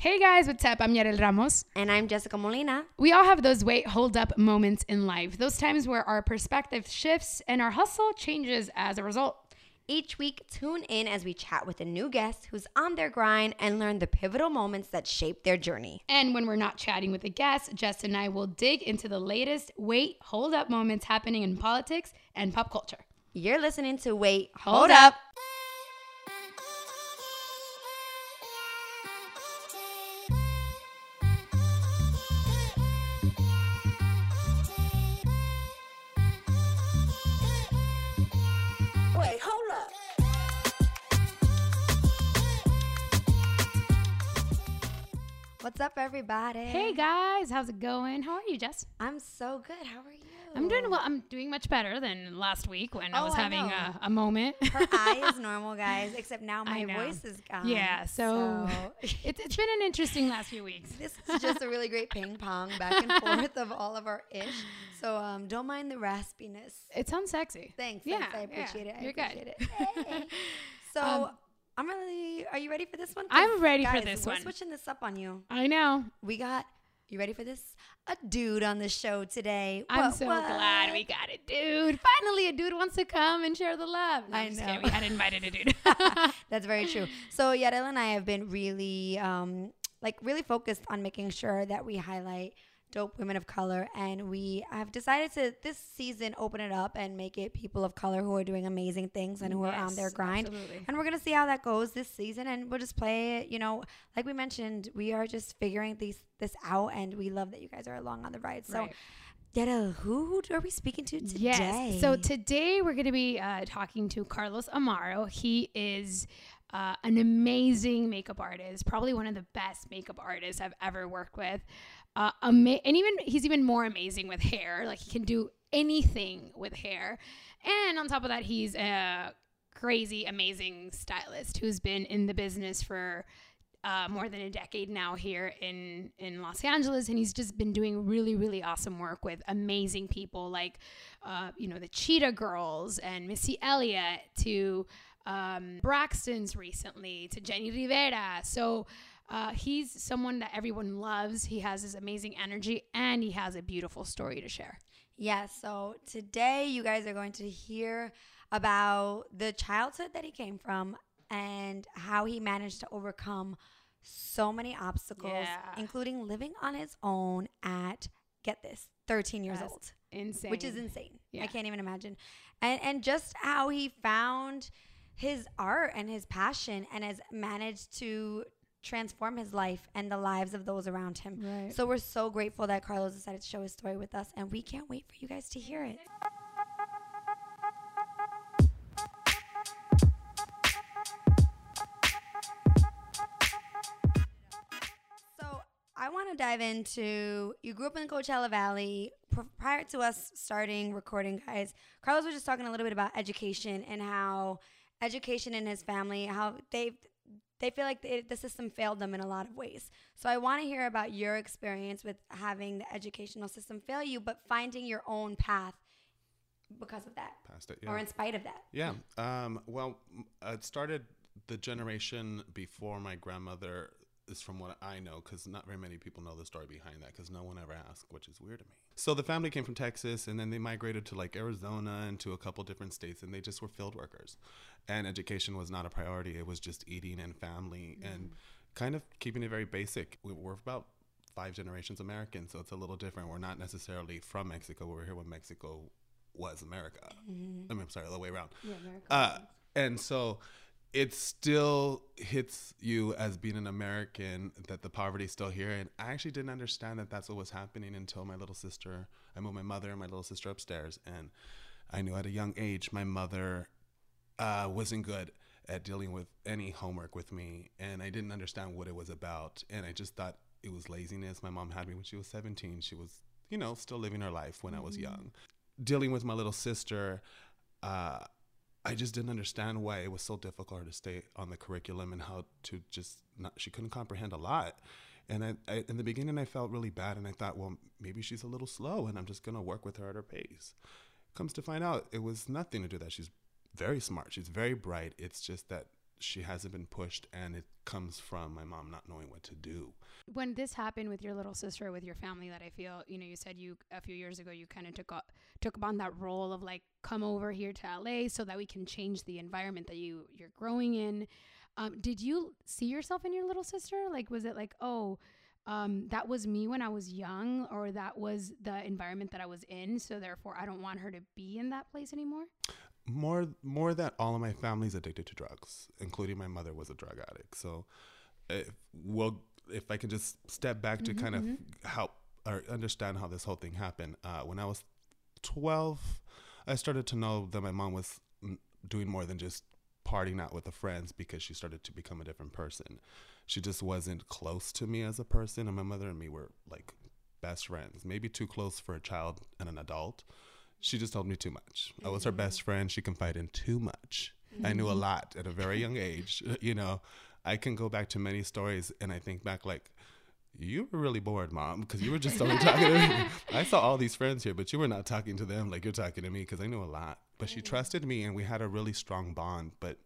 Hey guys, what's up? I'm Yarel Ramos. And I'm Jessica Molina. We all have those wait, hold up moments in life, those times where our perspective shifts and our hustle changes as a result. Each week, tune in as we chat with a new guest who's on their grind and learn the pivotal moments that shape their journey. And when we're not chatting with a guest, Jess and I will dig into the latest wait, hold up moments happening in politics and pop culture. You're listening to Wait, Hold Hold, Up. Up. What's up, everybody? Hey guys, how's it going? How are you, Jess? I'm so good. How are you? I'm doing well. I'm doing much better than last week when I Oh, was I having know. a, a moment. Her eye is normal, guys, except now I my know. voice is gone. yeah, so, so- it's, it's been an interesting last few weeks. This is just a really great ping pong back and forth of all of our ish. So um, don't mind the raspiness. It sounds sexy. Thanks. Yeah, thanks. I yeah, appreciate it. I you're good. appreciate it. Hey. So Um, I'm really. Are you ready for this one? I'm ready for guys, this we're one. switching this up on you. I know. We got. You ready for this? A dude on the show today. I'm What- so what? glad we got a dude. Finally, a dude wants to come and share the love. No, I I'm know. kidding. We had invited a dude. That's very true. So Yarel and I have been really, um, like, really focused on making sure that we highlight dope women of color, and we have decided to this season open it up and make it people of color who are doing amazing things and who are on their grind. absolutely. And we're gonna see how that goes this season, and we'll just play it. You know, like we mentioned, we are just figuring these this out, and we love that you guys are along on the ride. So. Right. Who are we speaking to today? Yes. So today we're going to be uh, talking to Carlos Amaro. He is uh, an amazing makeup artist, probably one of the best makeup artists I've ever worked with. Uh, ama- and even he's even more amazing with hair. Like he can do anything with hair. And on top of that, he's a crazy, amazing stylist who's been in the business for uh, more than a decade now here in in Los Angeles, and he's just been doing really really awesome work with amazing people like uh, you know the Cheetah Girls and Missy Elliott to um, Braxton's recently to Jenni Rivera. So. Uh, he's someone that everyone loves. He has this amazing energy and he has a beautiful story to share. Yes. so today you guys are going to hear about the childhood that he came from and how he managed to overcome so many obstacles, Yeah. including living on his own at get this, 13 years That's old, Insane. which is insane. Yeah. I can't even imagine. And and just how he found his art and his passion and has managed to transform his life and the lives of those around him. Right. So we're so grateful that Carlos decided to share his story with us, and we can't wait for you guys to hear it. So I want to dive into you grew up in the Coachella Valley. Pr- Prior to us starting recording, guys, Carlos was just talking a little bit about education and how education in his family, how they they feel like the, the system failed them in a lot of ways. So I want to hear about your experience with having the educational system fail you, but finding your own path because of that, past it. or in spite of that. Yeah. Um, well, it started the generation before my grandmother is from what I know, because not very many people know the story behind that, because no one ever asked, which is weird to me. So the family came from Texas, and then they migrated to like Arizona and to a couple different states, and they just were field workers, and education was not a priority. It was just eating and family and kind of keeping it very basic. We- We're about five generations American, so it's a little different. We're not necessarily from Mexico. We were here when Mexico was America. I mean, I'm sorry, the other way around. Yeah, Uh, and so it still hits you as being an American that the poverty is still here. And I actually didn't understand that that's what was happening until my little sister, I moved my mother and my little sister upstairs. And I knew at a young age my mother uh, wasn't good at dealing with any homework with me. And I didn't understand what it was about. And I just thought it was laziness. My mom had me when she was 17. She was, you know, still living her life when I was young. Dealing with my little sister, uh, I just didn't understand why it was so difficult to stay on the curriculum and how to just not, she couldn't comprehend a lot. And I, I, in the beginning, I felt really bad, and I thought, well, maybe she's a little slow, and I'm just gonna work with her at her pace. Comes to find out, it was nothing to do that. She's very smart. She's very bright. It's just that she hasn't been pushed, and it comes from my mom not knowing what to do. When this happened with your little sister, with your family, that I feel, you know, you said you a few years ago you kind of took up, took upon that role of like come over here to LA so that we can change the environment that you you're growing in. Um, did you see yourself in your little sister? Like, was it like, oh, um, that was me when I was young, or that was the environment that I was in, so therefore I don't want her to be in that place anymore? More, more that all of my family's addicted to drugs, including my mother was a drug addict. So, if, well, if I can just step back to Mhm, kind of help or understand how this whole thing happened. Uh, when I was 12, I started to know that my mom was doing more than just partying out with the friends because she started to become a different person. She just wasn't close to me as a person, and my mother and me were like best friends, maybe too close for a child and an adult. She just told me too much. I was her best friend. She confided in too much. I knew a lot at a very young age. You know, I can go back to many stories and I think back like, you were really bored, mom, because you were just only talking to me. I saw all these friends here, but you were not talking to them like you're talking to me because I knew a lot. But she trusted me and we had a really strong bond. But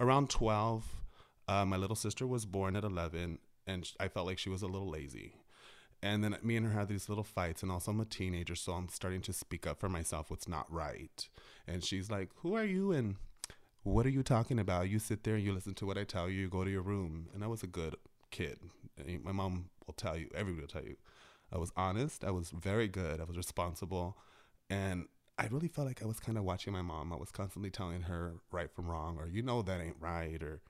around 12, uh, my little sister was born at 11 and I felt like she was a little lazy. And then me and her had these little fights, and also I'm a teenager, so I'm starting to speak up for myself what's not right. And she's like, Who are you? And what are you talking about? You sit there and you listen to what I tell you, you go to your room. And I was a good kid. My mom will tell you, everybody will tell you. I was honest, I was very good, I was responsible. And I really felt like I was kind of watching my mom. I was constantly telling her right from wrong, or you know that ain't right, or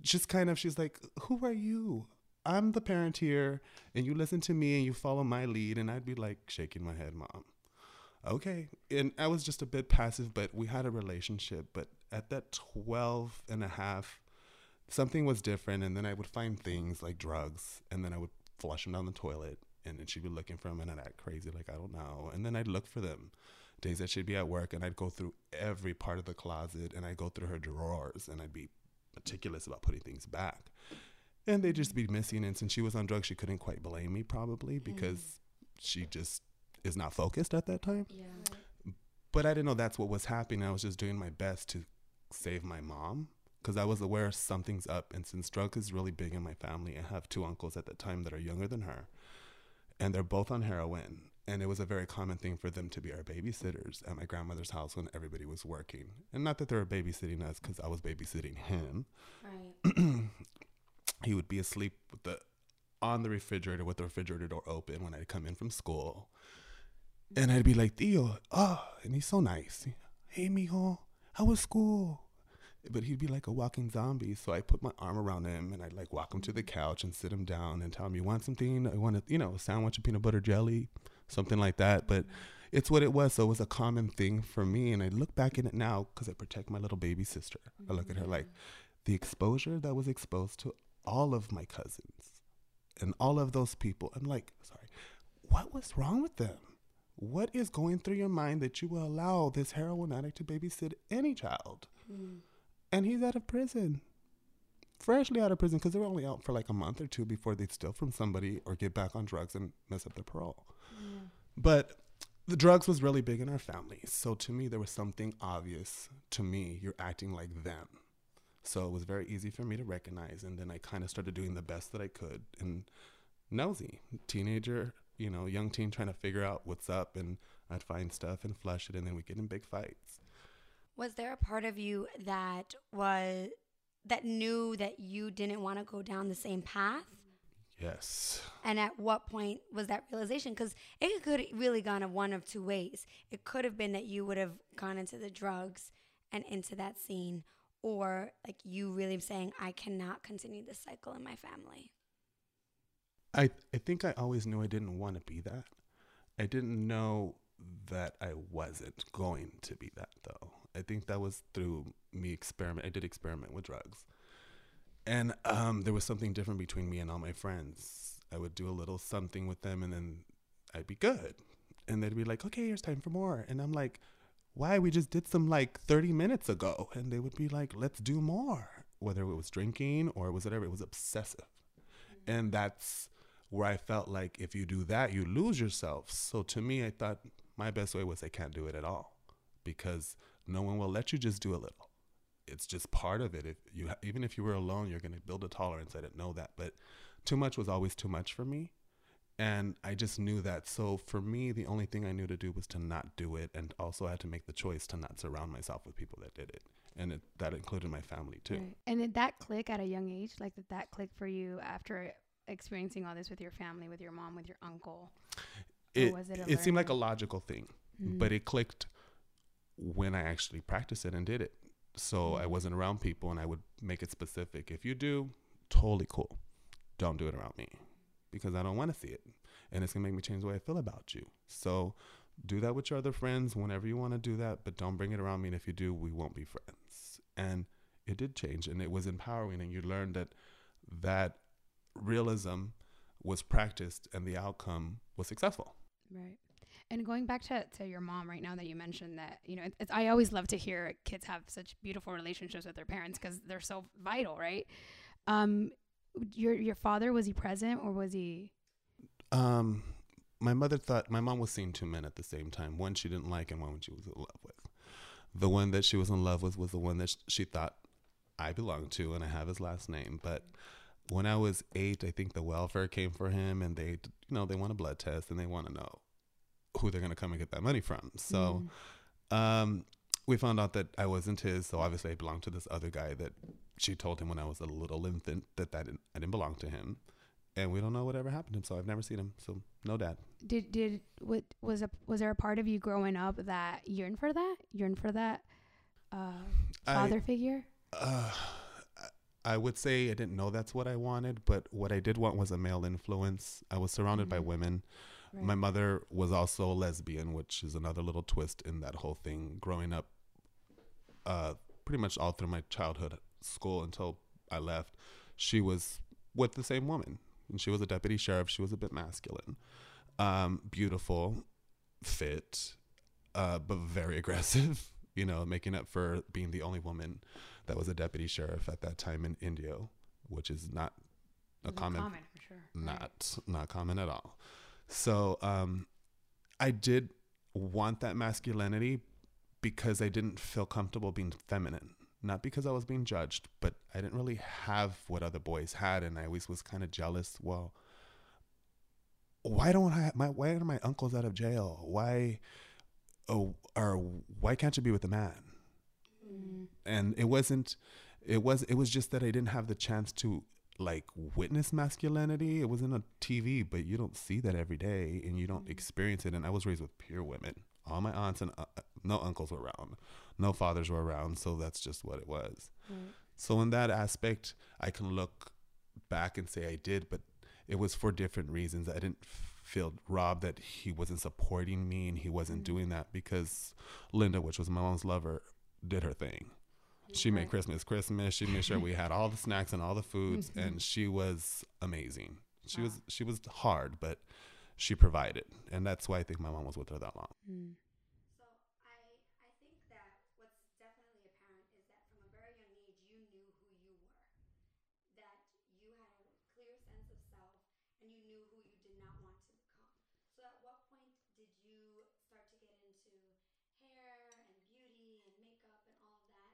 just kind of, she's like, Who are you? I'm the parent here, and you listen to me and you follow my lead. And I'd be like shaking my head, Mom. Okay. And I was just a bit passive, but we had a relationship. But at that 12 and a half, something was different. And then I would find things like drugs, and then I would flush them down the toilet. And then she'd be looking for them, and I'd act crazy, like, I don't know. And then I'd look for them days that she'd be at work, and I'd go through every part of the closet, and I'd go through her drawers, and I'd be meticulous about putting things back. And they'd just be missing. And since she was on drugs, she couldn't quite blame me, probably, because she just is not focused at that time. Yeah. But I didn't know that's what was happening. I was just doing my best to save my mom because I was aware something's up. And since drug is really big in my family, I have two uncles at the time that are younger than her, and they're both on heroin. And it was a very common thing for them to be our babysitters at my grandmother's house when everybody was working. And not that they were babysitting us because I was babysitting him. Right. he would be asleep with the on the refrigerator with the refrigerator door open when I'd come in from school. And I'd be like, Theo, oh, ah, and he's so nice. Hey, mijo, how was school? But he'd be like a walking zombie. So I put my arm around him and I'd like walk him to the mm-hmm. couch and sit him down and tell him, You want something? I want to, you know, a sandwich of peanut butter jelly, something like that. But mm-hmm. it's what it was. So it was a common thing for me. And I look back at it now because I protect my little baby sister. I look at her like mm-hmm. the exposure that was exposed to all of my cousins and all of those people. I'm like, sorry, what was wrong with them? What is going through your mind that you will allow this heroin addict to babysit any child? And he's out of prison, freshly out of prison, because they were only out for like a month or two before they'd steal from somebody or get back on drugs and mess up their parole. But the drugs was really big in our family. So to me, there was something obvious to me. You're acting like them. So it was very easy for me to recognize. And then I kind of started doing the best that I could. And nosy, teenager, you know, young teen trying to figure out what's up. And I'd find stuff and flush it. And then we'd get in big fights. Was there a part of you that was that knew that you didn't want to go down the same path? Yes. And at what point was that realization? Because it could really gone of one of two ways. It could have been that you would have gone into the drugs and into that scene, or like you really saying, "I cannot continue this cycle in my family." I, I think I always knew I didn't want to be that. I didn't know that I wasn't going to be that though. I think that was through me experiment. I did experiment with drugs, and um, there was something different between me and all my friends. I would do a little something with them, and then I'd be good, and they'd be like, "Okay, here's time for more," and I'm like, "Why? We just did some like 30 minutes ago," and they would be like, "Let's do more." Whether it was drinking or it was whatever, it was obsessive, and that's where I felt like if you do that, you lose yourself. So to me, I thought my best way was I can't do it at all because no one will let you just do a little. it's just part of it. If you even if you were alone, you're gonna build a tolerance. I didn't know that, but too much was always too much for me, and I just knew that. So for me, the only thing I knew to do was to not do it, and also I had to make the choice to not surround myself with people that did it, and it, that included my family too. Right. And did that click at a young age? Like, did that click for you after experiencing all this with your family, with your mom, with your uncle? It was it it seemed like a logical thing, Mm. but it clicked when I actually practiced it and did it. So I Mhm. wasn't around people, and I would make it specific. If you do, totally cool. Don't do it around me because I don't want to see it, and it's gonna make me change the way I feel about you. So do that with your other friends whenever you want to do that, but don't bring it around me. And if you do, we won't be friends. And it did change, and it was empowering, and you learned that that realism was practiced, and the outcome was successful. Right. And going back to, to your mom right now that you mentioned that, you know, it's, I always love to hear kids have such beautiful relationships with their parents because they're so vital, right? Um, your your father was he present or was he? Um, my mother thought my mom was seeing two men at the same time. One she didn't like, and one she was in love with. The one that she was in love with was the one that she thought I belonged to, and I have his last name. But when I was eight, I think the welfare came for him, and they, you know, they want a blood test, and they want to know who they're gonna come and get that money from. So, Mm. um, we found out that I wasn't his. So obviously, I belonged to this other guy that she told him when I was a little infant that that didn't, I didn't belong to him and we don't know whatever happened to him. So I've never seen him. So no dad. did did what was a was there a part of you growing up that yearned for that yearned for that uh, father figure? I, uh, I would say I didn't know that's what I wanted, but what I did want was a male influence. I was surrounded by Mhm. women. Right. My mother was also a lesbian, which is another little twist in that whole thing. Growing up, uh, pretty much all through my childhood, school until I left, she was with the same woman, and she was a deputy sheriff. She was a bit masculine, um, beautiful, fit, uh, but very aggressive. You know, making up for being the only woman that was a deputy sheriff at that time in Indio, which is not a Not common sure. Right. not not common at all. So um, I did want that masculinity because I didn't feel comfortable being feminine. Not because I was being judged, but I didn't really have what other boys had, and I always was kind of jealous. Well, why don't I? My why are my uncles out of jail? Why? Oh, or why can't you be with a man? Mm. and it wasn't it was it was just that I didn't have the chance to like witness masculinity. It was in a TV, but you don't see that every day and you don't Mhm. experience it. And I was raised with pure women. All my aunts and uh, no uncles were around, no fathers were around, so that's just what it was. Right. So in that aspect, I can look back and say I did, but it was for different reasons. I didn't feel robbed that he wasn't supporting me and he wasn't Mhm. doing that because Linda, which was my mom's lover, did her thing. She made Christmas Christmas. She made sure we had all the snacks and all the foods, Mhm. and she was amazing. She was she was hard, but she provided, and that's why I think my mom was with her that long. Mm. So I I think that what's definitely apparent is that from a very young age you knew who you were. That you had a clear sense of self and you knew who you did not want to become. So at what point did you start to get into hair and beauty and makeup and all of that?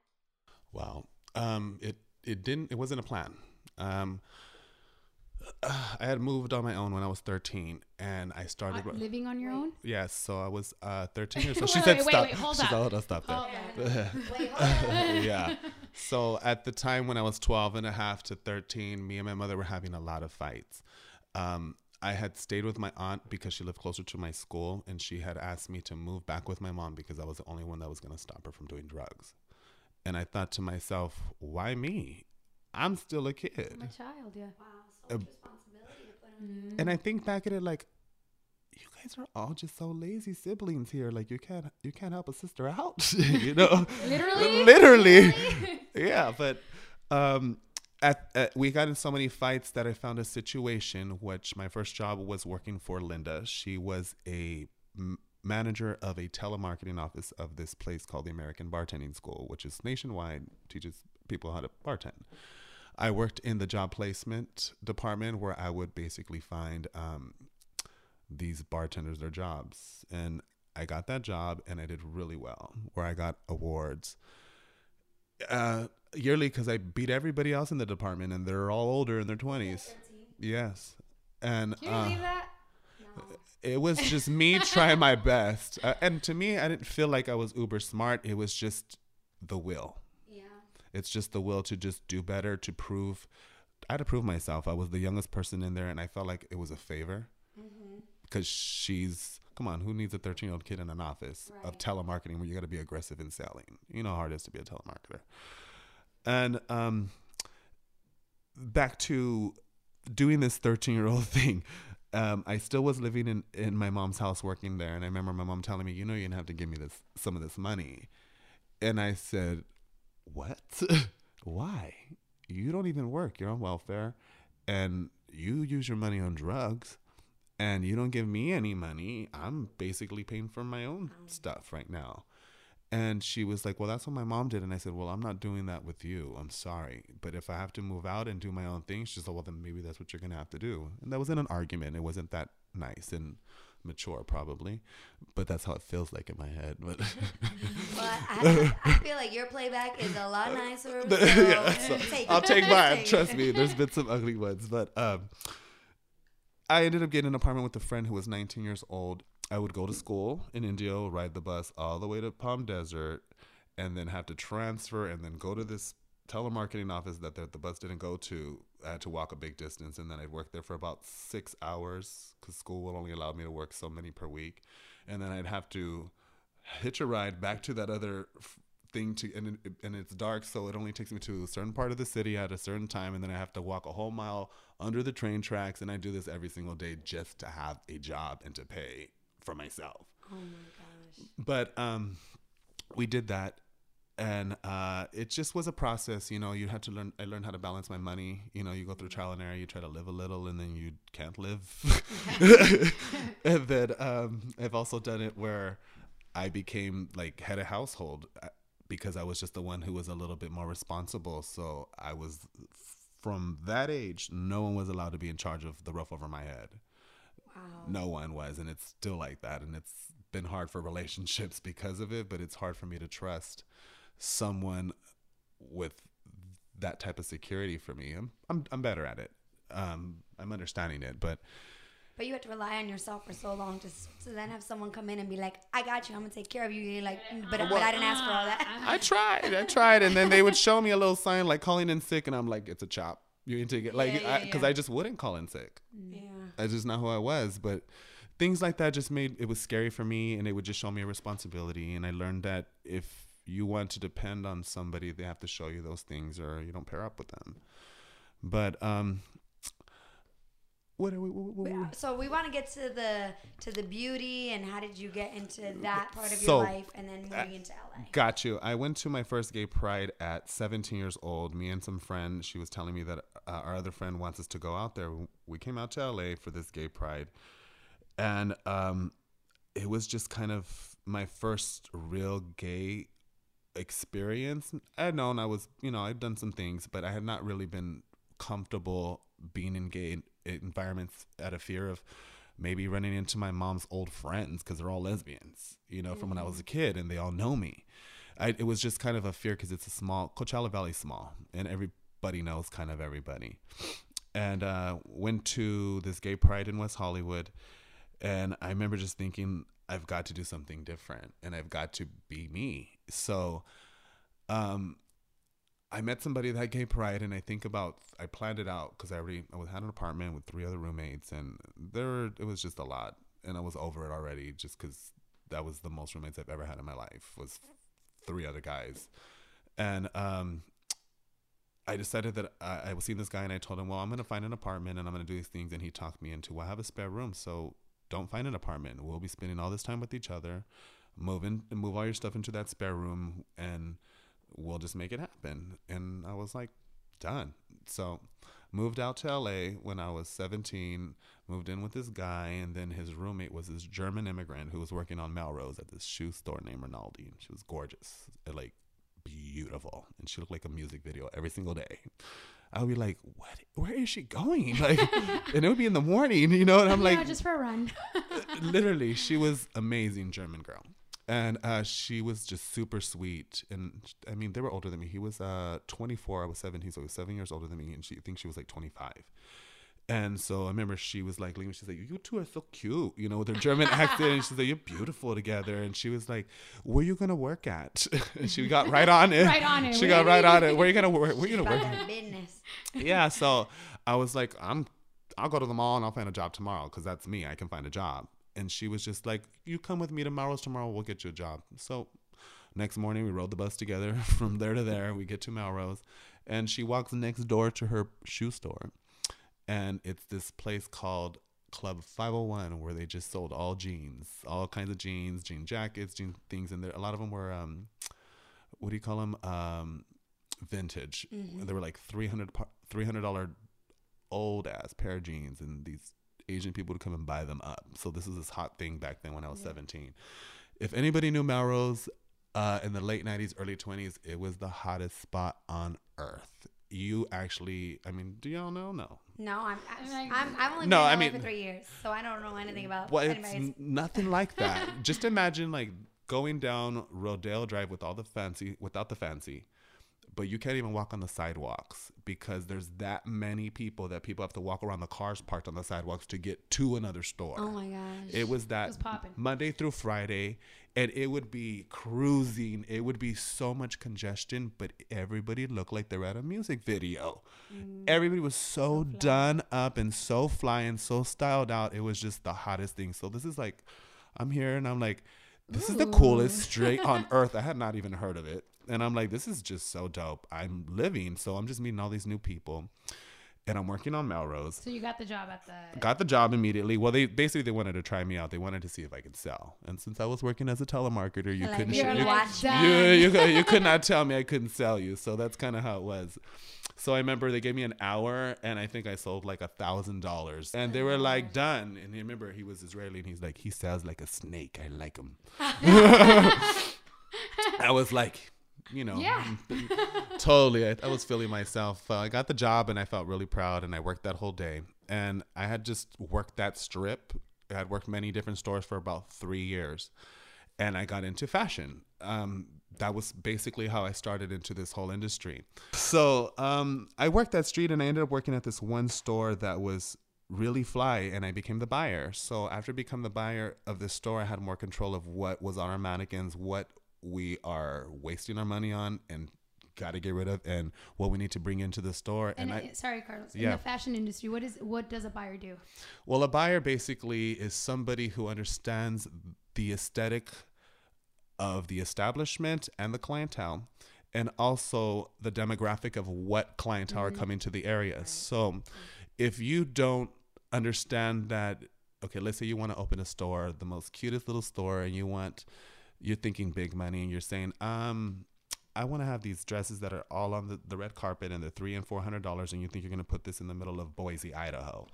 Wow. Um, it it didn't. It wasn't a plan. Um, I had moved on my own when I was 13, and I started. Uh, living on your own? yes, so I was uh, 13 years old. She said wait, stop. wait, hold she up. said, hold on, stop there. Hold Yeah. Wait, yeah. So at the time when I was 12 and a half to 13, me and my mother were having a lot of fights. Um, I had stayed with my aunt because she lived closer to my school, and she had asked me to move back with my mom because I was the only one that was going to stop her from doing drugs. And I thought to myself, why me? I'm still a kid. I'm a child, yeah. Wow, so Uh, responsibility to put on you. And I think back at it like, you guys are all just so lazy siblings here. Like you can't you can't help a sister out, you know? Literally? Literally. yeah, but um, at, at we got in so many fights that I found a situation which my first job was working for Linda. She was a m- manager of a telemarketing office of this place called the American Bartending School, which is nationwide, teaches people how to bartend. I worked in the job placement department where I would basically find um, these bartenders their jobs. And I got that job and I did really well, where I got awards. Uh, yearly because I beat everybody else in the department, and they're all older in their twenties. Yes, and uh? It was just me trying my best. Uh, and to me, I didn't feel like I was uber smart. It was just the will. Yeah. It's just the will to just do better, to prove. I had to prove myself. I was the youngest person in there, and I felt like it was a favor Mm-hmm. because she's. Come on, who needs a 13 year old kid in an office of telemarketing where you got to be aggressive in selling? You know how hard it is to be a telemarketer. And um, back to doing this 13 year old thing. Um, I still was living in, in my mom's house working there. And I remember my mom telling me, you know, you're going to have to give me this, some of this money. And I said, what? Why? You don't even work. You're on welfare and you use your money on drugs and you don't give me any money. I'm basically paying for my own stuff right now. And she was like, Well, that's what my mom did. And I said, Well, I'm not doing that with you. I'm sorry. But if I have to move out and do my own thing, she said, Well, then maybe that's what you're going to have to do. And that wasn't an argument. It wasn't that nice and mature, probably. But that's how it feels like in my head. But Well, I, I feel like your playback is a lot nicer. So yeah, so take I'll take mine. Take. Trust me. There's been some ugly ones, but um, I ended up getting an apartment with a friend who was 19 years old. I would go to school in Indio, ride the bus all the way to Palm Desert, and then have to transfer and then go to this telemarketing office that the, the bus didn't go to. I had to walk a big distance, and then I'd work there for about six hours because school will only allow me to work so many per week, and then I'd have to hitch a ride back to that other thing to and it, and it's dark so it only takes me to a certain part of the city at a certain time and then I have to walk a whole mile under the train tracks and I do this every single day just to have a job and to pay for myself. Oh my gosh. But um we did that and uh it just was a process, you know, you had to learn I learned how to balance my money. You know, you go through trial and error, you try to live a little and then you can't live. and then um I've also done it where I became like head of household uh, because I was just the one who was a little bit more responsible. So I was from that age, no one was allowed to be in charge of the roof over my head. No one was, and it's still like that. And it's been hard for relationships because of it, but it's hard for me to trust someone with that type of security for me. I'm I'm, I'm better at it. Um, I'm understanding it, but But you had to rely on yourself for so long to, to then have someone come in and be like, I got you. I'm going to take care of you. You're like, "Mm, but, but I didn't ask for all that. I tried. I tried, and then they would show me a little sign like calling in sick, and I'm like, it's a chop. You need to it. like, Yeah, because yeah, I, 'cause yeah. I just wouldn't call in sick. yeah. That's just not who I was. But things like that just made it was scary for me, and it would just show me a responsibility. And I learned that if you want to depend on somebody, they have to show you those things, or you don't pair up with them. But um, what? What, what, what, So we want to get to the to the beauty and how did you get into that part of So, your life and then moving into LA. Got you. I went to my first gay pride at 17 years old. Me and some friend. She was telling me that uh, our other friend wants us to go out there. We came out to LA for this gay pride, and um, it was just kind of my first real gay experience. I had known I was, you know, I'd done some things, but I had not really been comfortable being in gay environments out of fear of maybe running into my mom's old friends because they're all lesbians, you know, from when I was a kid and they all know me. I, it was just kind of a fear because it's a small, Coachella Valley's small and everybody knows kind of everybody. And uh, went to this gay pride in West Hollywood. And I remember just thinking, I've got to do something different and I've got to be me. So, um, I met somebody that gay pride, and I think about I planned it out because I already I had an apartment with three other roommates, and there it was just a lot, and I was over it already, just because that was the most roommates I've ever had in my life was three other guys, and um, I decided that I, I was seeing this guy, and I told him, well, I'm gonna find an apartment, and I'm gonna do these things, and he talked me into, well, I have a spare room, so don't find an apartment. We'll be spending all this time with each other. Move in, move all your stuff into that spare room, and we'll just make it happen. And I was like, done. So moved out to LA when I was 17, moved in with this guy, and then his roommate was this German immigrant who was working on Melrose at this shoe store named Rinaldi. And she was gorgeous, like beautiful, and she looked like a music video every single day. I would be like, what? Where is she going? Like, and it would be in the morning, you know. And I'm like, just for a run. literally, she was amazing German girl. And uh, she was just super sweet. And I mean, they were older than me. He was uh, 24, I was 17, so he was seven years older than me, and she I think she was like 25. And so I remember she was like, she's like, you two are so cute, you know, with her German accent. And she's like, you're beautiful together. And she was like, where you going to work at? and she got right on it. Right on it. She got right on it. Where are you going to work? Where are you going to work? business. yeah. So I was like, I'm, I'll go to the mall and I'll find a job tomorrow because that's me. I can find a job. And she was just like, you come with me tomorrow's tomorrow. We'll get you a job. So next morning we rode the bus together from there to there. We get to Melrose and she walks next door to her shoe store. And it's this place called Club 501 where they just sold all jeans, all kinds of jeans, jean jackets, jean things. And there, a lot of them were, um, what do you call them? Um, vintage. They were like 300 $300 old ass pair of jeans. And these Asian people to come and buy them up. So this is this hot thing back then when I was 17. If anybody knew Melrose uh, in the late 90s, early 20s, it was the hottest spot on earth. You actually, I mean, do y'all know? No. No, I'm. I'm I'm, like- I'm I've only No, been I mean- for three years, so I don't know anything about Well, it's anybody's. n- nothing like that. Just imagine like going down Rodeo Drive with all the fancy, without the fancy, but you can't even walk on the sidewalks because there's that many people that people have to walk around the cars parked on the sidewalks to get to another store. oh my gosh. It was that was. Monday through Friday, and it would be cruising. It would be so much congestion, but everybody looked like they're at a music video. Mm. Everybody was so, done up and so fly and so styled out. It was just the hottest thing. So this is like, I'm here and I'm like, this is the coolest straight on earth. I had not even heard of it. And I'm like, this is just so dope. I'm living, so I'm just meeting all these new people. And I'm working on Melrose So you got the job at the. got the job immediately. Well, they basically they wanted to try me out. They wanted to see if I could sell. And since I was working as a telemarketer, you Like, couldn't you're sh- You're you, like, watch done. you, you, could- you could not tell me I couldn't sell you. So that's kind of how it was. So I remember they gave me an hour, and I think I sold like a thousand dollars. And they were like done. And you remember he was Israeli, and he's like he sells like a snake. I like him. I was like, you know, Yeah. totally. I, I was feeling myself. Uh, I got the job and I felt really proud and I worked that whole day. And I had just worked that strip. I had worked many different stores for about three years. And I got into fashion. Um, that was basically how I started into this whole industry. So um, I worked that street and I ended up working at this one store that was really fly and I became the buyer. So after becoming the buyer of this store, I had more control of what was on our mannequins, what we are wasting our money on and got to get rid of and what we need to bring into the store. And, And, I, sorry, Carlos. In Yeah. the fashion industry, what is what does a buyer do? well, a buyer basically is somebody who understands the aesthetic of the establishment and the clientele and also the demographic of what clientele are mm-hmm. coming to the area. So if you don't understand that okay, let's say you want to open a store, the most cutest little store and you want you're thinking big money and you're saying, um, I want to have these dresses that are all on the, the red carpet and they're three and four hundred dollars, and you think you're going to put this in the middle of Boise, Idaho.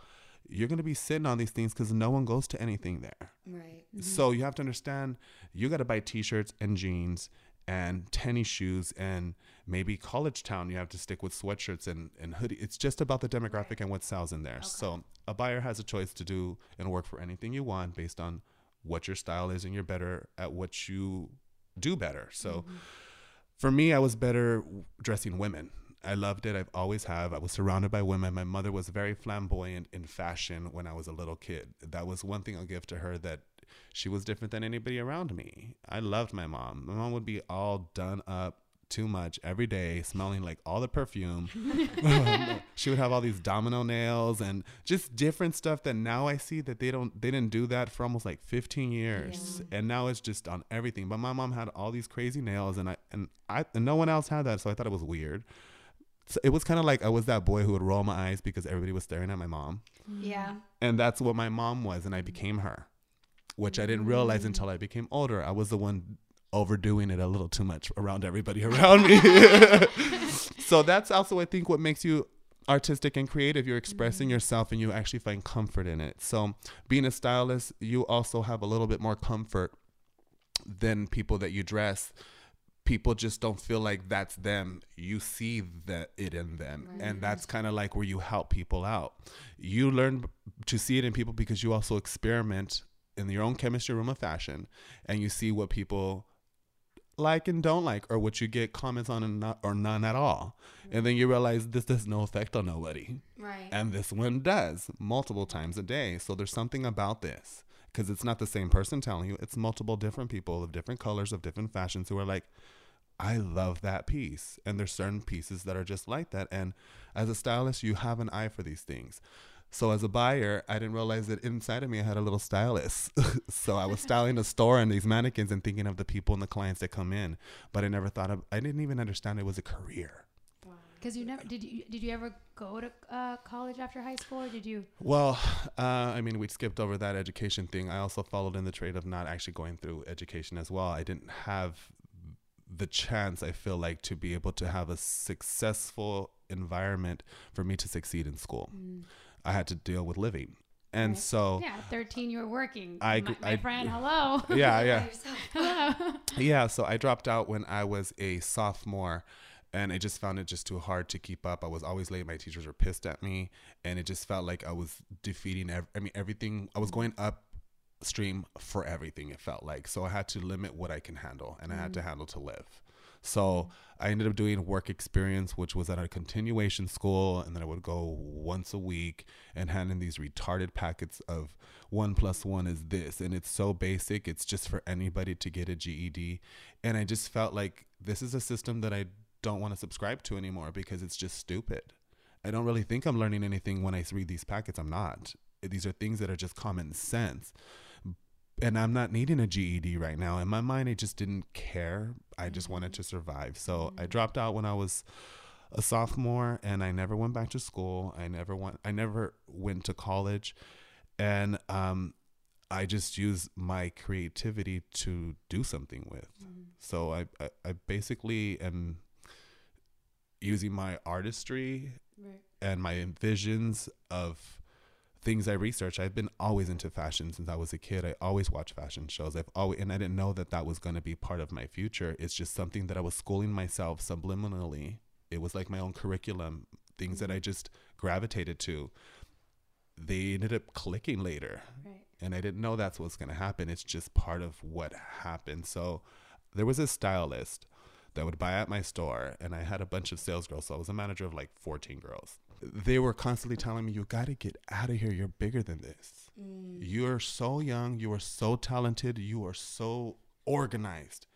You're going to be sitting on these things because no one goes to anything there. right. So you have to understand you got to buy t-shirts and jeans and tennis shoes and maybe college town you have to stick with sweatshirts and, and hoodie. It's just about the demographic and what sells in there. So a buyer has a choice to do and work for anything you want based on what your style is and you're better at what you do better. So mm-hmm. for me, I was better dressing women. I loved it. I've always have. I was surrounded by women. My mother was very flamboyant in fashion when I was a little kid. That was one thing I'll give to her that she was different than anybody around me. I loved my mom. My mom would be all done up too much every day, smelling like all the perfume. she would have all these domino nails and just different stuff that now I see that they don't they didn't do that for almost like 15 years. And now it's just on everything. But my mom had all these crazy nails and I and I and no one else had that, so I thought it was weird. So it was kind of like I was that boy who would roll my eyes because everybody was staring at my mom. Yeah. And that's what my mom was, and I became her, which I didn't realize mm. until I became older. I was the one overdoing it a little too much around everybody around me. so that's also, I think, what makes you artistic and creative. You're expressing mm-hmm. yourself and you actually find comfort in it. So being a stylist, you also have a little bit more comfort than people that you dress people just don't feel like that's them you see that it in them and that's kind of like where you help people out you learn to see it in people because you also experiment in your own chemistry room of fashion and you see what people like and don't like or what you get comments on and not, or none at all and then you realize this has no effect on nobody Right. and this one does multiple times a day so there's something about this because it's not the same person telling you it's multiple different people of different colors of different fashions who are like I love that piece. And there's certain pieces that are just like that. And as a stylist, you have an eye for these things. So as a buyer, I didn't realize that inside of me I had a little stylist. so I was styling a store and these mannequins and thinking of the people and the clients that come in. But I never thought of I didn't even understand it was a career. Because you never did you did you ever go to uh, college after high school or did you? Well, uh, I mean, we skipped over that education thing. I also followed in the trade of not actually going through education as well. I didn't have the chance, I feel like, to be able to have a successful environment for me to succeed in school. I had to deal with living. And Right. so, Yeah, thirteen. You were working. I my, my I- friend. Hello. yeah, yeah. hello. Yeah, so I dropped out when I was a sophomore and I just found it just too hard to keep up. I was always late. My teachers were pissed at me and it just felt like I was defeating ev- I mean everything. I was going upstream for everything it felt like. So I had to limit what I can handle and I had to mm. handle to live. So I ended up doing work experience, which was at a continuation school, and then I would go once a week and hand in these retarded packets of one plus one is this, and it's so basic. It's just for anybody to get a GED, and I just felt like this is a system that I don't want to subscribe to anymore because it's just stupid. I don't really think I'm learning anything when I read these packets. I'm not. These are things that are just common sense and I'm not needing a GED right now. In my mind, I just didn't care. I just wanted mm-hmm. to survive. So I mm-hmm. dropped out when I was a sophomore, and I never went back to school. I never went. I never went to college, and um, I just used my creativity to do something with. Mm-hmm. So I, I, I basically am using my artistry Right. and my visions of things I research. I've been always into fashion since I was a kid. I always watch fashion shows. I've always, and I didn't know that that was going to be part of my future. It's just something that I was schooling myself subliminally. It was like my own curriculum, things that I mm-hmm. just gravitated to. They ended up clicking later Right. and I didn't know that's what's going to happen. It's just part of what happened. So there was a stylist that would buy at my store, and I had a bunch of sales girls. So I was a manager of like 14 girls. They were constantly telling me, You got to get out of here. You're bigger than this. Mm. You're so young. You are so talented. You are so organized.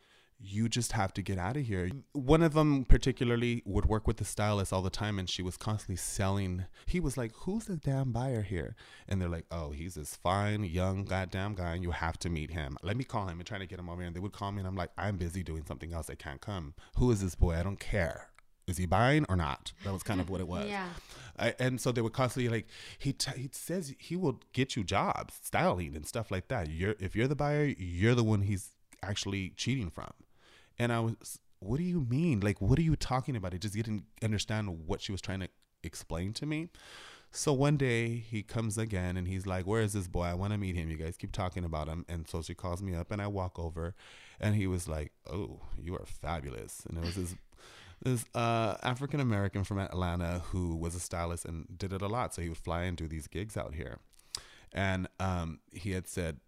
You just have to get out of here. One of them, particularly, would work with the stylist all the time, and she was constantly selling. He was like, Who's the damn buyer here? And they're like, Oh, he's this fine, young, goddamn guy, and you have to meet him. Let me call him and try to get him over here. And they would call me, and I'm like, I'm busy doing something else. I can't come. Who is this boy? I don't care. Is he buying or not? That was kind of what it was. Yeah. I, and so they were constantly like he t- he says he will get you jobs styling and stuff like that. You're if you're the buyer you're the one he's actually cheating from. And i was what do you mean? Like what are you talking about? I just didn't understand what she was trying to explain to me. So one day he comes again and he's like where is this boy? I want to meet him. You guys keep talking about him. And so she calls me up and i walk over and he was like oh you are fabulous. And it was this this uh, African American from Atlanta who was a stylist and did it a lot. So he would fly and do these gigs out here. And um, he had said,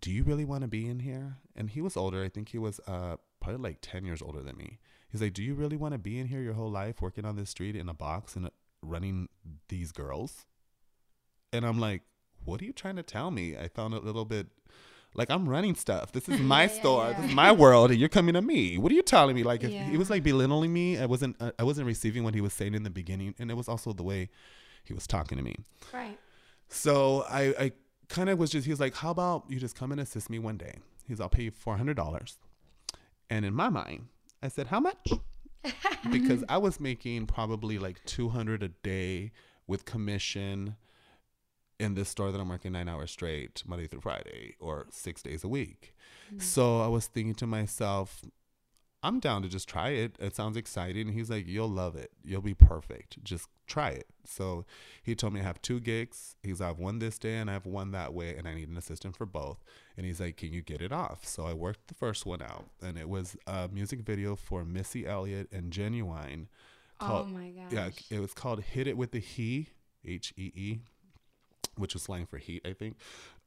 Do you really want to be in here? And he was older. I think he was uh, probably like 10 years older than me. He's like, Do you really want to be in here your whole life, working on this street in a box and running these girls? And I'm like, What are you trying to tell me? I found it a little bit like I'm running stuff. This is my Yeah, store. yeah. This is my world, and you're coming to me. What are you telling me? Like he was like belittling me. I wasn't. uh, I wasn't receiving what he was saying in the beginning, and it was also the way he was talking to me. Right. So I, I kind of was just. He was like, "How about you just come and assist me one day?" He's, "I'll pay you four hundred dollars." And in my mind, I said, "How much?" because I was making probably like two hundred a day with commission in this store that I'm working nine hours straight, Monday through Friday, or six days a week. Mm-hmm. So I was thinking to myself, I'm down to just try it. It sounds exciting. He's like, You'll love it. You'll be perfect. Just try it. So he told me I have two gigs. He's like, I have one this day and I have one that way, and I need an assistant for both. And he's like, Can you get it off? So I worked the first one out, and it was a music video for Missy Elliott and Ginuwine. Oh my gosh. yeah, it was called "Hit It with the Hee," H E E. which was slang for heat, I think.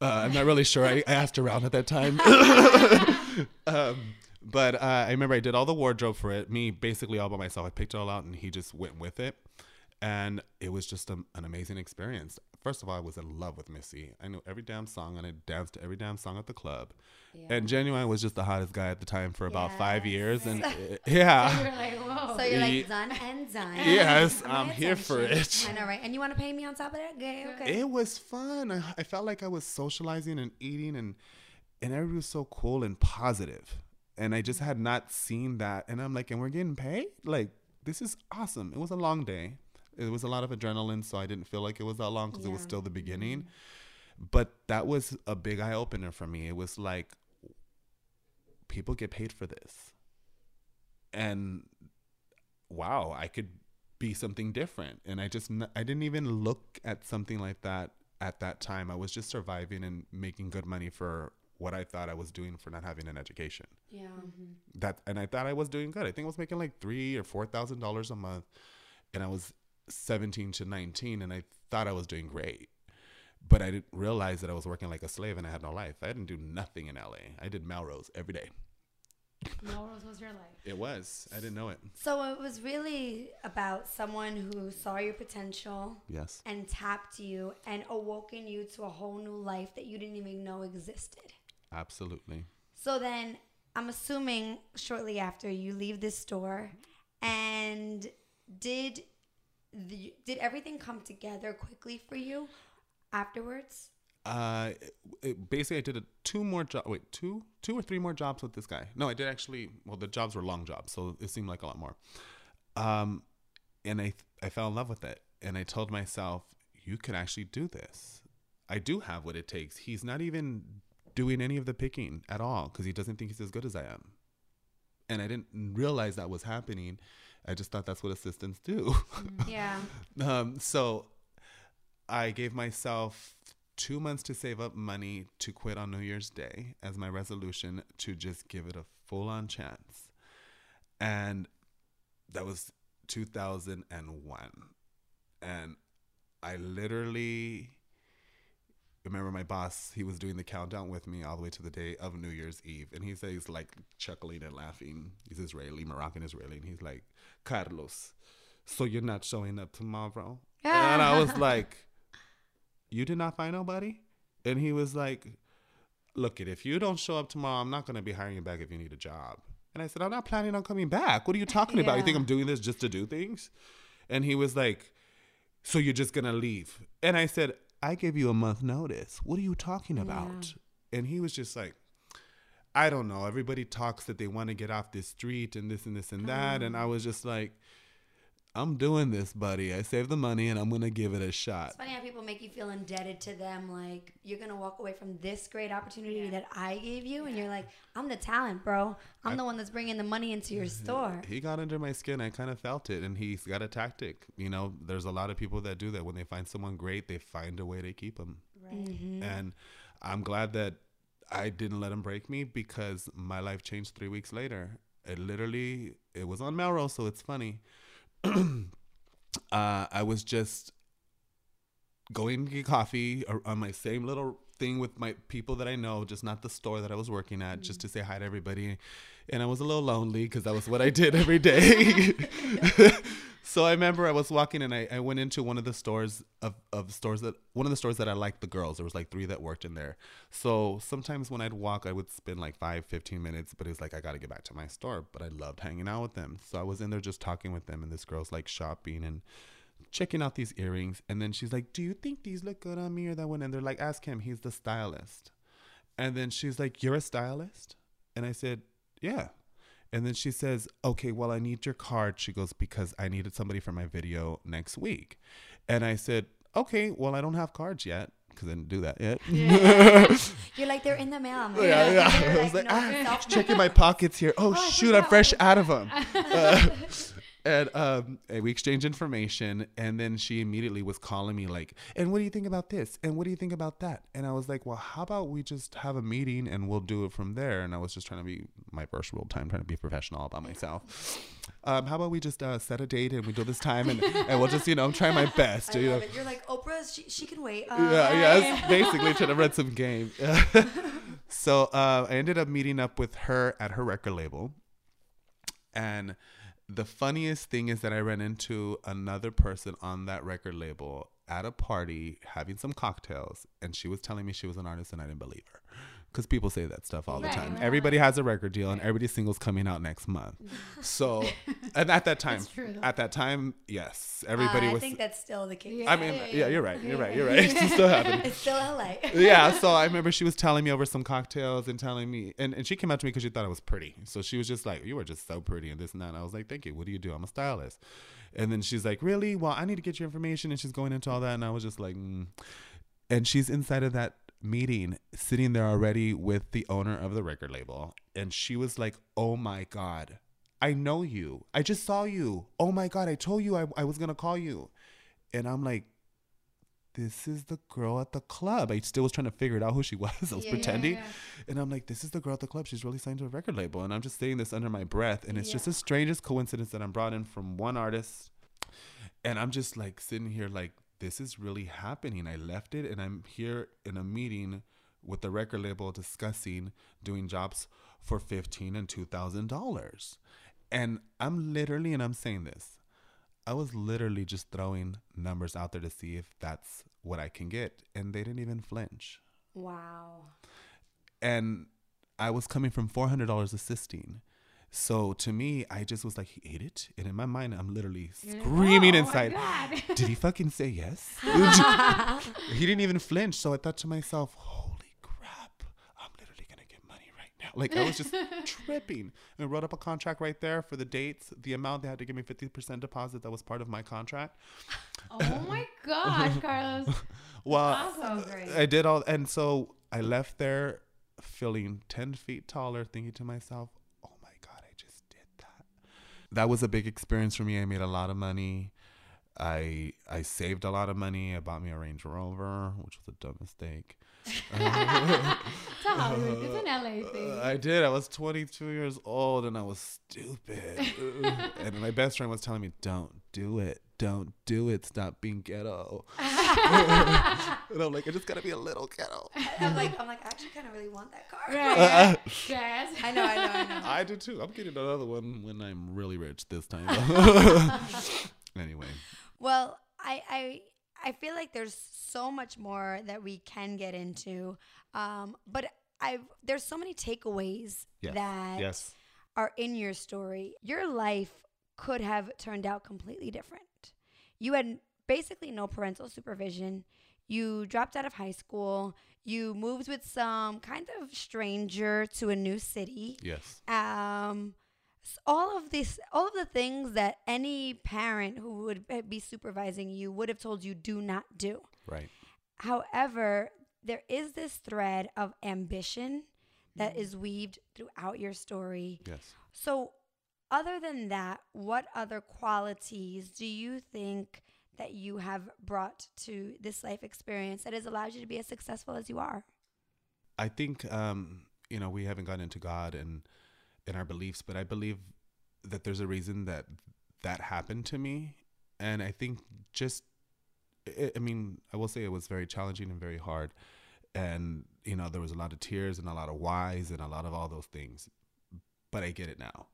Uh, I'm not really sure. I, I asked around at that time. um, but uh, I remember I did all the wardrobe for it, me basically all by myself. I picked it all out and he just went with it. And it was just a, an amazing experience. First of all, I was in love with Missy. I knew every damn song and I danced to every damn song at the club. And Ginuwine was just the hottest guy at the time for about five years. And uh, yeah. You're like, whoa. So you're like done and done. Yes, My I'm here for it. I know, right? And you want to pay me on top of that? Okay, okay. It was fun. I, I felt like I was socializing and eating, and and everybody was so cool and positive. And I just had not seen that. And I'm like, and we're getting paid? Like, this is awesome. It was a long day. It was a lot of adrenaline, so I didn't feel like it was that long because it was still the beginning. Mm-hmm. But that was a big eye opener for me. It was like, people get paid for this. And wow, I could be something different. And I just, I didn't even look at something like that at that time. I was just surviving and making good money for what I thought I was doing for not having an education. yeah. Mm-hmm. That, and I thought I was doing good. I think I was making like three or four thousand dollars a month, and I was seventeen to nineteen, and I thought I was doing great. But I didn't realize that I was working like a slave and I had no life. I didn't do nothing in LA. I did Melrose every day. Melrose was your life. It was. I didn't know it. So it was really about someone who saw your potential Yes. and tapped you and awoken you to a whole new life that you didn't even know existed. Absolutely. So then I'm assuming shortly after you leave this store and did the, did everything come together quickly for you afterwards? Uh, it- basically, I did a, two more job. Wait, two, two or three more jobs with this guy. No, I did actually. Well, the jobs were long jobs, so it seemed like a lot more. Um, and I, I fell in love with it, and I told myself, you can actually do this. I do have what it takes. He's not even doing any of the picking at all because he doesn't think he's as good as I am. And I didn't realize that was happening. I just thought that's what assistants do. Yeah. Um, so I gave myself two months to save up money to quit on New Year's Day as my resolution to just give it a full on chance. And that was 2001. And I literally remember my boss, he was doing the countdown with me all the way to the day of New Year's Eve. And he says, like, chuckling and laughing. He's Israeli, Moroccan Israeli. And he's like, Carlos, so you're not showing up tomorrow? and I was like, you did not find nobody? And he was like, look it, if you don't show up tomorrow, I'm not going to be hiring you back if you need a job. And I said, I'm not planning on coming back. What are you talking about? You think I'm doing this just to do things? And he was like, so you're just going to leave? And I said, I gave you a month notice. What are you talking about? And he was just like, I don't know. Everybody talks that they want to get off this street and this and this and that. And oh. I was just like, I'm doing this, buddy. I saved the money and I'm going to give it a shot. It's funny how people make you feel indebted to them. Like you're gonna walk away from this great opportunity that I gave you, and you're like, "I'm the talent, bro. I'm the one that's bringing the money into your store." He got under my skin. I kind of felt it. And he's got a tactic. You know, there's a lot of people that do that. When they find someone great, they find a way to keep them. Mm-hmm. And I'm glad that I didn't let him break me because my life changed three weeks later. It literally, it was on Melrose, so it's funny. uh, I was just going to get coffee on my same little thing with my people that I know, just not the store that I was working at, just to say hi to everybody. And I was a little lonely because that was what I did every day. so I remember I was walking and I, I went into one of the stores of, of stores that one of the stores that I liked the girls. There was like three that worked in there. So sometimes when I'd walk, I would spend like five, 15 minutes, but it's like I got to get back to my store. But I loved hanging out with them. So I was in there just talking with them, and this girl's like shopping and checking out these earrings. And then she's like, Do you think these look good on me or that one? And they're like, Ask him, he's the stylist. And then she's like, You're a stylist? And I said, Yeah. And then she says, Okay, well, I need your card. She goes, Because I needed somebody for my video next week. And I said, Okay, well, I don't have cards yet because I didn't do that yet. You're like, "They're in the mail." Like, Yeah, yeah. You're I was like, no, ah, checking my pockets here. Oh, I shoot, I'm fresh out of them. Uh, and um, and we exchanged information, and then she immediately was calling me like, "And what do you think about this? And what do you think about that?" And I was like, "Well, how about we just have a meeting and we'll do it from there?" And I was just trying to be my first real time, trying to be professional about myself. Um, how about we just uh, set a date and we do this time, and, and we'll just you know try my best. You know. You're like Oprah. She, she can wait. Uh, yeah, yeah, it's basically trying to run some game. so uh, I ended up meeting up with her at her record label, and the funniest thing is that I ran into another person on that record label at a party having some cocktails, and she was telling me she was an artist, and I didn't believe her. Because people say that stuff all Right, the time. right. Everybody has a record deal, and everybody's single's coming out next month. So, and at that time, true, at that time, yes, everybody I was. I think that's still the case. I mean, yeah, you're right. You're right. You're right. It's still happening It's still LA. yeah so i remember she was telling me over some cocktails and telling me and, and she came out to me because she thought i was pretty so she was just like you are just so pretty and this and that and i was like thank you what do you do i'm a stylist and then she's like really well i need to get your information and she's going into all that and i was just like mm. and she's inside of that meeting sitting there already with the owner of the record label and she was like oh my god i know you i just saw you oh my god i told you i, I was gonna call you and i'm like this is the girl at the club. I still was trying to figure it out who she was. I was Yeah, yeah, pretending. yeah. And I'm like, this is the girl at the club. She's really signed to a record label. And I'm just saying this under my breath. And it's just the strangest coincidence that I'm brought in from one artist. And I'm just like sitting here like, this is really happening. I left it and I'm here in a meeting with the record label discussing doing jobs for fifteen and two thousand dollars. And I'm literally, and I'm saying this, I was literally just throwing numbers out there to see if that's what I can get. And they didn't even flinch. Wow. And I was coming from $400 assisting. So to me, I just was like, he ate it. And in my mind, I'm literally screaming Oh, inside. Did he fucking say yes? he didn't even flinch. So I thought to myself, holy crap, I'm literally going to get money right now. Like I was just tripping. And I wrote up a contract right there for the dates, the amount they had to give me 50% deposit that was part of my contract. Oh my gosh, Carlos. Well, So. I did all, and so I left there feeling 10 feet taller, thinking to myself, oh my God, I just did that. That was a big experience for me. I made a lot of money. I I saved a lot of money. I bought me a Range Rover, which was a dumb mistake. It's a Hollywood. It's an LA thing. Uh, I did. I was 22 years old and I was stupid. and my best friend was telling me, "Don't do it. Don't do it. Stop being ghetto." and I'm like, I just gotta be a little ghetto. I'm like, I'm like, I actually kind of really want that car. Right. Yes. I know, I know, I know. I do too. I'm getting another one when I'm really rich this time. anyway, Well, I, I I feel like there's so much more that we can get into, um, but I there's so many takeaways Yes. that yes, are in your story. Your life could have turned out completely different. You had basically no parental supervision. You dropped out of high school. You moved with some kind of stranger to a new city yes, um all of this all of the things that any parent who would be supervising you would have told you do not do right. however there is this thread of ambition that is weaved throughout your story Yes. so other than that what other qualities do you think that you have brought to this life experience that has allowed you to be as successful as you are? I think um, you know we haven't gotten into God and and our beliefs, but I believe that there's a reason that that happened to me, and I think just I mean I will say it was very challenging and very hard, and you know there was a lot of tears and a lot of whys and a lot of all those things, but I get it now,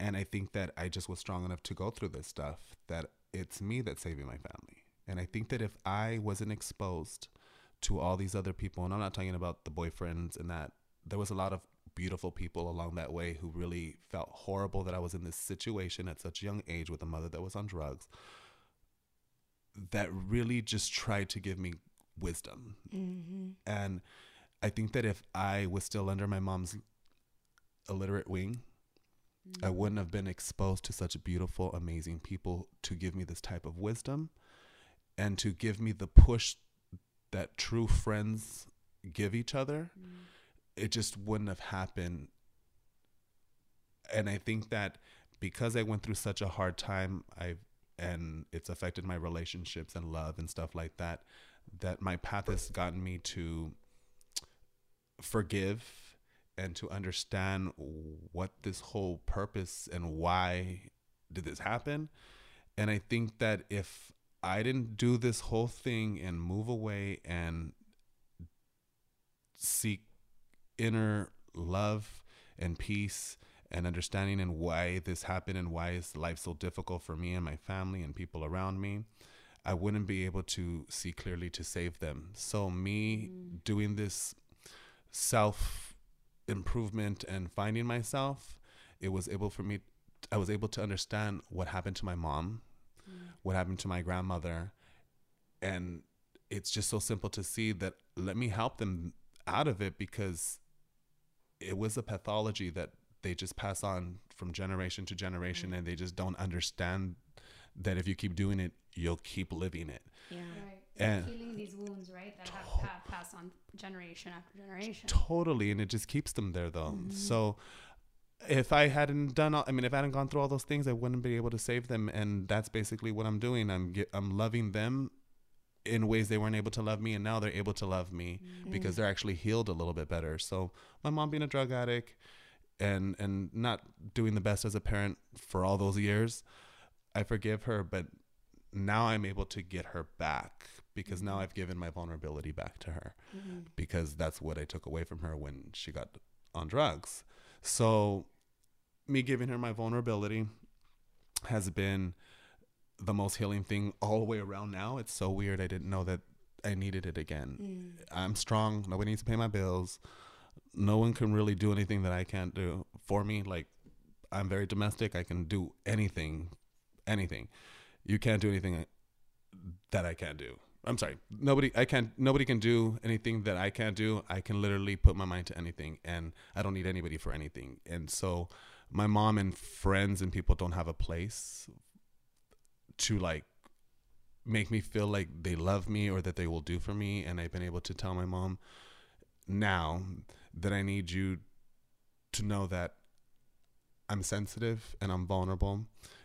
and I think that I just was strong enough to go through this stuff that it's me that's saving my family, and I think that if I wasn't exposed to all these other people and i'm not talking about the boyfriends and that there was a lot of beautiful people along that way who really felt horrible that i was in this situation at such a young age with a mother that was on drugs that really just tried to give me wisdom mm-hmm. and i think that if i was still under my mom's illiterate wing Mm-hmm. i wouldn't have been exposed to such beautiful amazing people to give me this type of wisdom and to give me the push that true friends give each other. Mm-hmm. It just wouldn't have happened. And i think that because I went through such a hard time, I and it's affected my relationships and love and stuff like that. That my path has gotten me to forgive and to understand what this whole purpose and why did this happen. And I think that if I didn't do this whole thing and move away and seek inner love and peace and understanding and why this happened and why is life so difficult for me and my family and people around me, I wouldn't be able to see clearly to save them. So me mm. doing this self improvement and finding myself, it was able for me I was able to understand what happened to my mom, mm. what happened to my grandmother, and it's just so simple to see that let me help them out of it because it was a pathology that they just pass on from generation to generation mm. and they just don't understand that if you keep doing it you'll keep living it yeah right. And healing these wounds right that have, passed on generation after generation totally and it just keeps them there though mm-hmm. so if I hadn't done all, I mean, if I hadn't gone through all those things, I wouldn't be able to save them. And that's basically what I'm doing. I'm get, I'm loving them in ways they weren't able to love me, and now they're able to love me mm-hmm. because they're actually healed a little bit better. So my mom being a drug addict and and not doing the best as a parent for all those years, I forgive her, but now I'm able to get her back because mm-hmm. now I've given my vulnerability back to her mm-hmm. because that's what I took away from her when she got on drugs. So, me giving her my vulnerability has been the most healing thing all the way around now. It's so weird. I didn't know that I needed it again. Mm. I'm strong. Nobody needs to pay my bills. No one can really do anything that I can't do for me. Like, I'm very domestic. I can do anything, anything. You can't do anything that I can't do. I'm sorry. Nobody I can't nobody can do anything that I can't do. I can literally put my mind to anything and I don't need anybody for anything. And so my mom and friends and people don't have a place to like make me feel like they love me or that they will do for me and I've been able to tell my mom now that I need you to know that I'm sensitive and I'm vulnerable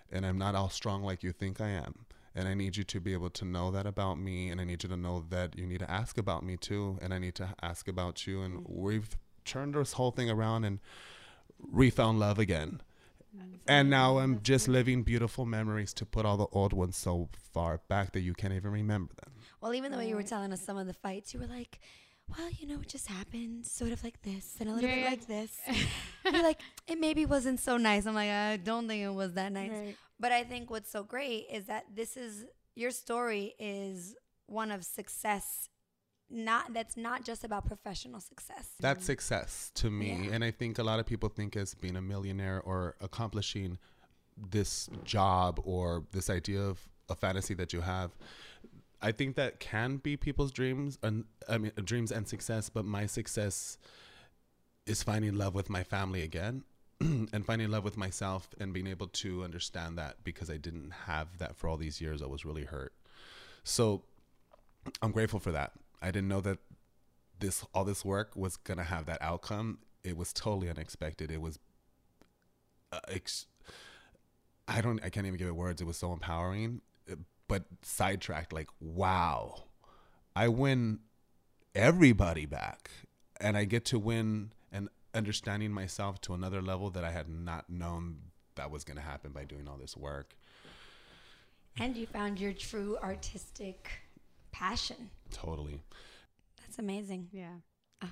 and I'm not all strong like you think I am and I need you to be able to know that about me, and I need you to know that you need to ask about me too, and I need to ask about you. And mm-hmm. we've turned this whole thing around and refound love again. And now I'm just living beautiful memories to put all the old ones so far back that you can't even remember them. Well, even the way you were telling us some of the fights, you were like, well, you know, it just happened sort of like this and a little bit like this. You're like, it maybe wasn't so nice. I'm like, I don't think it was that nice. Right. But I think what's so great is that this is your story is one of success not that's not just about professional success. That's success to me. Yeah. And I think a lot of people think as being a millionaire or accomplishing this job or this idea of a fantasy that you have. I think that can be people's dreams and I mean dreams and success, but my success is finding love with my family again and finding love with myself and being able to understand that because I didn't have that for all these years. I was really hurt. So I'm grateful for that. I didn't know that this all this work was gonna have that outcome. It was totally unexpected. It was, uh, ex- I don't, I can't even give it words. It was so empowering, but sidetracked. Like, wow, I win everybody back, and I get to win understanding myself to another level that I had not known that was going to happen by doing all this work. And you found your true artistic passion. Totally. That's amazing. Yeah. Uh,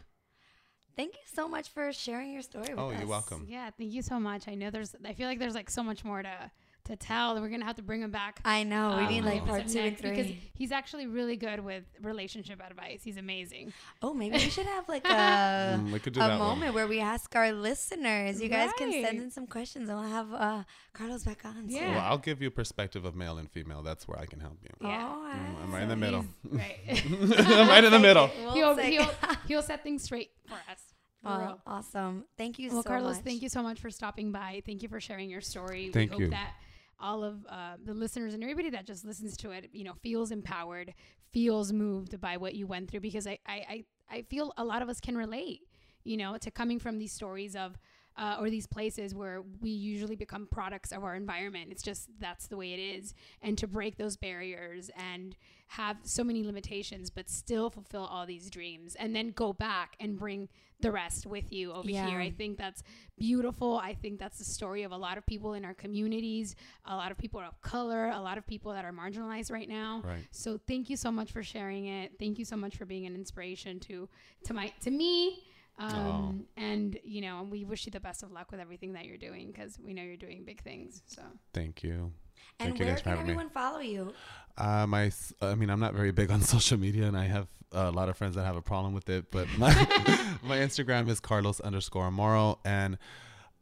thank you so much for sharing your story oh, us. you're welcome. Yeah, thank you so much. I know there's I feel like there's like so much more to to tell. That we're gonna have to bring him back. I know. Um, we need like part two and three because he's actually really good with relationship advice. He's amazing. Oh, maybe we should have like a mm, a moment one. where we ask our listeners. You right. guys can send in some questions, and we'll have uh, Carlos back on. Yeah. So. Well, I'll give you a perspective of male and female. That's where I can help you. Yeah. Oh, mm, I'm right so in the middle. Right. I'm right in the middle. We'll he'll, he'll, he'll set things straight for us. Oh, awesome. Thank you so much. well, so Carlos, much. thank you so much for stopping by. Thank you for sharing your story. Thank we you. hope that all of uh, the listeners and everybody that just listens to it, you know, feels empowered, feels moved by what you went through because I, I, I, I feel a lot of us can relate, you know, to coming from these stories of uh, or these places where we usually become products of our environment. It's just that's the way it is. And to break those barriers and have so many limitations, but still fulfill all these dreams and then go back and bring the rest with you over Yeah. here. I think that's beautiful. I think that's the story of a lot of people in our communities, a lot of people of color, a lot of people that are marginalized right now. Right. So thank you so much for sharing it. Thank you so much for being an inspiration to to my to me. Um, and you know, we wish you the best of luck with everything that you're doing because we know you're doing big things. So Thank you. And Thank you where guys for can having me. everyone follow you? Uh, my, s- I mean, I'm not very big on social media, and I have a lot of friends that have a problem with it. But my my Instagram is Carlos underscore Amaro, and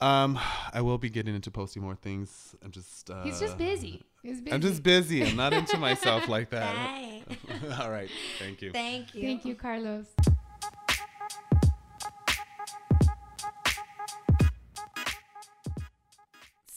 um, I will be getting into posting more things. I'm just uh, he's just busy. He's busy. I'm just busy. I'm not into myself like that. All right. Thank you. Thank you. Thank you, Carlos.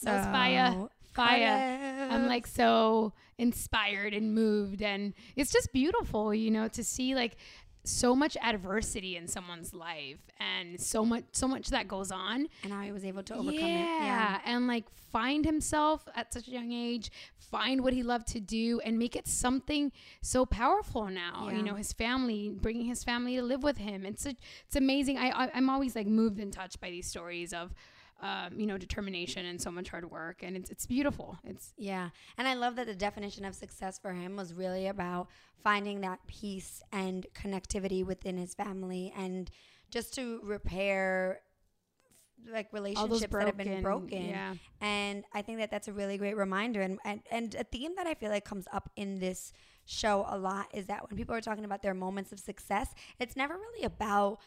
That was oh, fire. Fire. I'm like so inspired and moved and it's just beautiful, you know, to see like so much adversity in someone's life and so much so much that goes on. and how he was able to overcome yeah, it. Yeah. and like find himself at such a young age, find what he loved to do and make it something so powerful now. Yeah. You know, his family, bringing his family to live with him. It's a, it's amazing. I, I I'm always like moved and touched by these stories of um, you know, determination and so much hard work and it's it's beautiful. It's Yeah. And I love that the definition of success for him was really about finding that peace and connectivity within his family and just to repair like relationships those that have been broken. Yeah. And I think that that's a really great reminder. And, and, and a theme that I feel like comes up in this show a lot is that when people are talking about their moments of success, it's never really about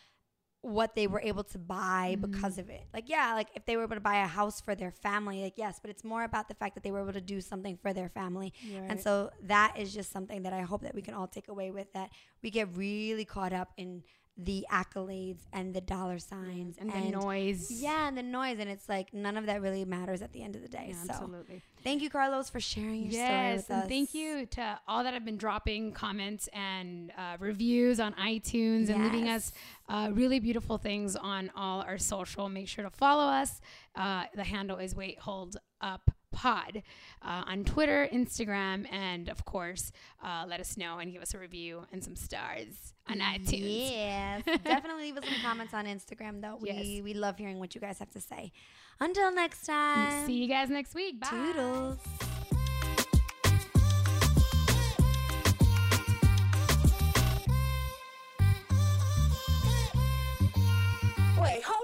what they were able to buy Mm-hmm. because of it. Like, yeah, like if they were able to buy a house for their family, like, yes, but it's more about the fact that they were able to do something for their family. And so that is just something that I hope that we can all take away with that we get really caught up in the accolades and the dollar signs and the noise. yeah, and the noise, and it's like none of that really matters at the end of the day. Yeah, so, absolutely. Thank you, Carlos, for sharing your story Yes, with and us. thank you to all that have been dropping comments and uh, reviews on iTunes and leaving us uh, really beautiful things on all our social. Make sure to follow us. Uh, the handle is Wait Hold Up Pod uh, on Twitter, Instagram, and of course, uh, let us know and give us a review and some stars on iTunes. Yes, definitely leave us some comments on Instagram, though. We Yes. we love hearing what you guys have to say. Until next time, See you guys next week. Bye. toodles. Wait, hold